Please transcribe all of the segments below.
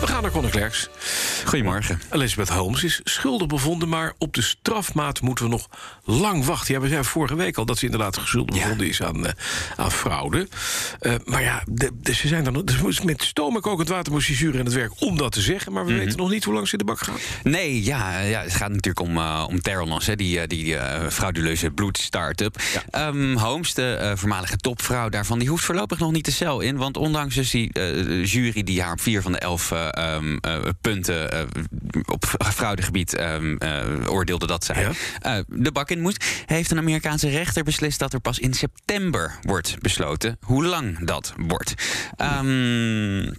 We gaan naar Conor Klerks. Goedemorgen. Elizabeth Holmes is schuldig bevonden, maar op de strafmaat moeten we nog lang wachten. Ja, we zeiden vorige week al dat ze inderdaad schuldig bevonden is aan, uh, aan fraude. Uh, maar ja, de, de, ze zijn dan dus met stoom ook het waterprocedure en het werk om dat te zeggen. Maar we Mhm. weten nog niet hoe lang ze in de bak gaan. Nee, ja, ja het gaat natuurlijk om, uh, om hè, die, die frauduleuze bloed-startup. Ja. Um, Holmes, de voormalige topvrouw daarvan, die hoeft voorlopig nog niet de cel in. Want ondanks dus die jury die haar op vier van de elf um, punten op fraudegebied um, oordeelde dat zij ja. de bak in moest, heeft een Amerikaanse rechter beslist dat er pas in september wordt besloten hoe lang dat wordt. Um,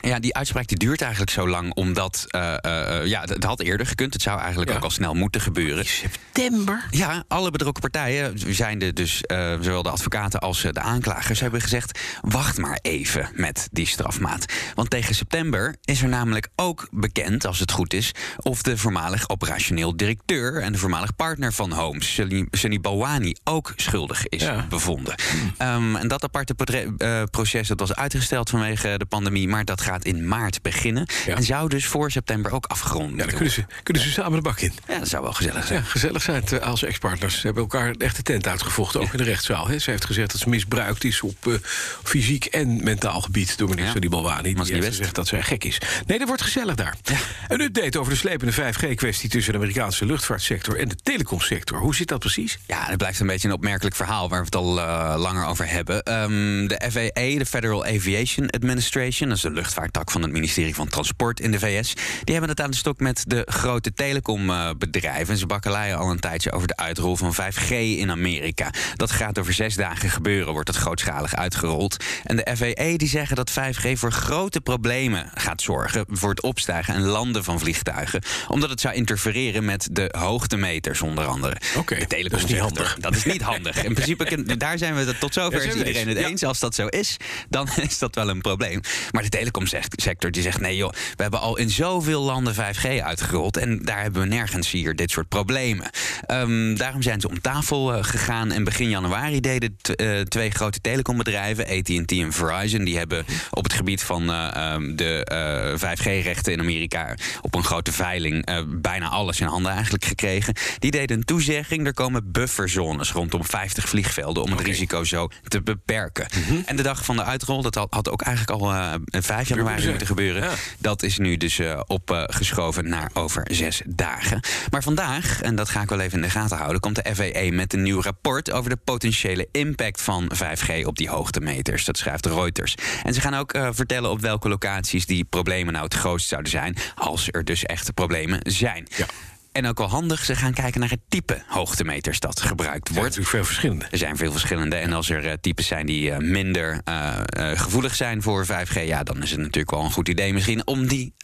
ja, die uitspraak die duurt eigenlijk zo lang omdat... Uh, uh, ja, het had eerder gekund. Het zou eigenlijk ja. ook al snel moeten gebeuren. September? Ja, alle betrokken partijen zijn de, dus uh, zowel de advocaten als de aanklagers... hebben gezegd, wacht maar even met die strafmaat. Want tegen september is er namelijk ook bekend, als het goed is... of de voormalig operationeel directeur en de voormalig partner van Holmes... Sunny Balwani ook schuldig is ja. bevonden. Um, en dat aparte proces dat was uitgesteld vanwege de pandemie... maar dat gaat in maart beginnen. Ja. En zou dus voor september ook afgerond Ja, dan kunnen ze, kunnen ze samen de bak in. Ja, dat zou wel gezellig zijn. Ja, gezellig zijn als ex-partners. Ze hebben elkaar echt de tent uitgevochten, ook ja. in de rechtszaal. Hè. Ze heeft gezegd dat ze misbruikt is op uh, fysiek en mentaal gebied... door minister ja. Di Balwani. Die heeft gezegd dat zij gek is. Nee, dat wordt gezellig daar. Ja. Een update over de slepende 5G-kwestie... tussen de Amerikaanse luchtvaartsector en de telecomsector. Hoe zit dat precies? Ja, het blijft een beetje een opmerkelijk verhaal... waar we het al uh, langer over hebben. Um, de FAA, de Federal Aviation Administration... dat is de luchtvaart tak van het ministerie van Transport in de VS. Die hebben het aan de stok met de grote telecombedrijven. En ze bakkeleien al een tijdje over de uitrol van 5G in Amerika. Dat gaat over zes dagen gebeuren, wordt het grootschalig uitgerold. En de FAA die zeggen dat 5G voor grote problemen gaat zorgen... voor het opstijgen en landen van vliegtuigen. Omdat het zou interfereren met de hoogtemeters onder andere. Oké, okay, dat is niet handig. Dat is niet handig. In principe, daar zijn we het tot zover ja, is iedereen het ja. eens. Als dat zo is, dan is dat wel een probleem. Maar de telecomsector die zegt... nee joh, we hebben al in zoveel landen 5G uitgerold... en daar hebben we nergens hier dit soort problemen. Um, daarom zijn ze om tafel uh, gegaan... en begin januari deden uh, twee grote telecombedrijven... AT&T en Verizon, die hebben op het gebied van uh, um, de 5G-rechten in Amerika... op een grote veiling bijna alles in handen eigenlijk gekregen. Die deden een toezegging, er komen bufferzones... rondom 50 vliegvelden om okay. het risico zo te beperken. Mm -hmm. En de dag van de uitrol, dat had ook eigenlijk al 5 januari moeten gebeuren. Ja. Dat is nu dus uh, opgeschoven naar over zes dagen. Maar vandaag, en dat ga ik wel even in de gaten houden... komt de FAA met een nieuw rapport over de potentiële impact van 5G op die hoogtemeters. Dat schrijft Reuters. En ze gaan ook uh, vertellen op welke locaties die problemen nou het grootst zouden zijn... als er dus echte problemen zijn. Ja. En ook wel handig, ze gaan kijken naar het type hoogtemeters dat gebruikt wordt. Er zijn veel verschillende. Er zijn veel verschillende. En als er uh, types zijn die uh, minder uh, gevoelig zijn voor 5G, ja, dan is het natuurlijk wel een goed idee misschien om die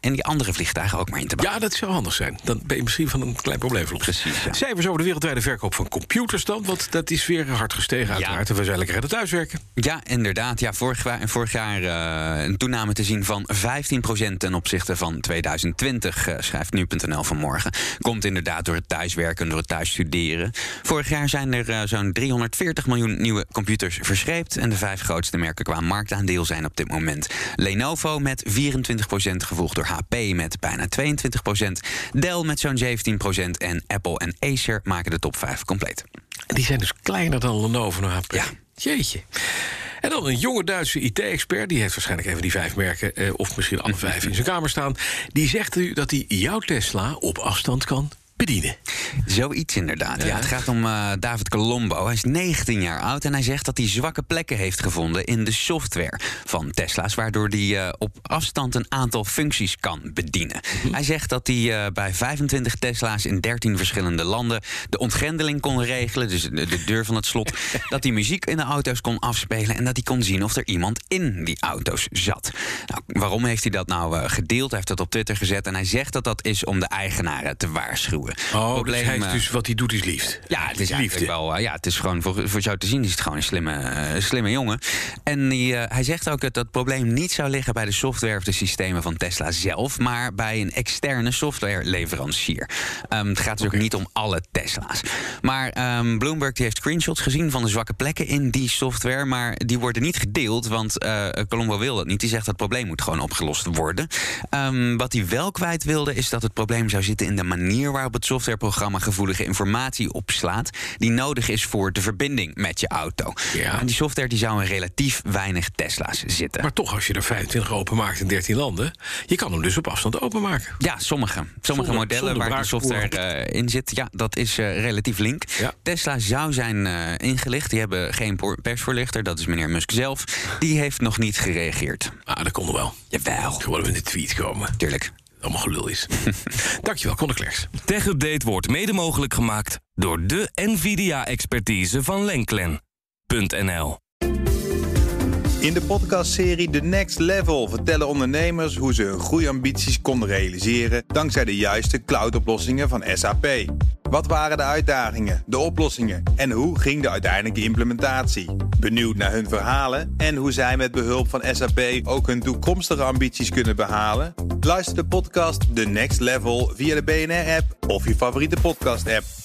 in die andere vliegtuigen ook maar in te bouwen. Ja, dat zou handig zijn. Dan ben je misschien van een klein probleem verlost. Precies. Ja. Cijfers over de wereldwijde verkoop van computers dan, want dat is weer hard gestegen uiteraard. Ja. En we zijn lekker aan het thuiswerken. Ja, inderdaad. Ja, vorig, vorig jaar een toename te zien van 15% ten opzichte van 2020, schrijft nu.nl vanmorgen. Komt inderdaad door het thuiswerken, door het thuisstuderen. Vorig jaar zijn er zo'n 340 miljoen nieuwe computers verscheept. En de vijf grootste merken qua marktaandeel zijn op dit moment Lenovo met 24%, gevolgd door HP met bijna 22%, Dell met zo'n 17% en Apple en Acer maken de top 5 compleet. Die zijn dus kleiner dan Lenovo en HP. Ja. Jeetje. En dan een jonge Duitse IT-expert, die heeft waarschijnlijk even die vijf merken, eh, of misschien alle vijf in zijn kamer staan. Die zegt u dat hij jouw Tesla op afstand kan bedienen. Zoiets inderdaad. Ja. het gaat om uh, David Colombo. Hij is 19 jaar oud en hij zegt dat hij zwakke plekken heeft gevonden in de software van Tesla's, waardoor hij uh, op afstand een aantal functies kan bedienen. Mhm. Hij zegt dat hij uh, bij 25 Tesla's in 13 verschillende landen de ontgrendeling kon regelen, dus de, de deur van het slot, dat hij muziek in de auto's kon afspelen en dat hij kon zien of er iemand in die auto's zat. Nou, waarom heeft hij dat nou gedeeld? Hij heeft dat op Twitter gezet en hij zegt dat dat is om de eigenaren te waarschuwen. Oh, Probleem, hij dus wat hij doet is liefde. Ja, het is liefde. wel. ja, het is gewoon voor, voor jou te zien is het gewoon een slimme, slimme jongen. En die, hij zegt ook dat dat probleem niet zou liggen bij de software of de systemen van Tesla zelf, maar bij een externe softwareleverancier. Um, het gaat dus ook niet om alle Tesla's. Maar um, Bloomberg die heeft screenshots gezien van de zwakke plekken in die software, maar die worden niet gedeeld, want uh, Colombo wil dat niet. Die zegt dat het probleem moet gewoon opgelost worden. Um, wat hij wel kwijt wilde, is dat het probleem zou zitten in de manier waarop het softwareprogramma gevoelige informatie opslaat, die nodig is voor de verbinding met je auto. Ja. En die software die zou in relatief weinig Tesla's zitten. Maar toch, als je er 25 openmaakt in 13 landen, je kan hem dus op afstand openmaken. Ja, sommige. Sommige modellen waar die software uh, in zit, ja, dat is uh, relatief link. Tesla zou zijn uh, ingelicht. Die hebben geen persvoorlichter, dat is meneer Musk zelf. Die heeft nog niet gereageerd. Ah, dat kon wel. Jawel. Gewoon in de tweet komen. Tuurlijk. Allemaal gelul is. Dankjewel, Conor Klerks. Tech Update wordt mede mogelijk gemaakt door de NVIDIA-expertise van Lenklen.nl. In de podcastserie The Next Level vertellen ondernemers hoe ze hun groeiambities konden realiseren dankzij de juiste cloudoplossingen van SAP. Wat waren de uitdagingen, de oplossingen en hoe ging de uiteindelijke implementatie? Benieuwd naar hun verhalen en hoe zij met behulp van SAP ook hun toekomstige ambities kunnen behalen? Luister de podcast The Next Level via de BNR-app of je favoriete podcast-app.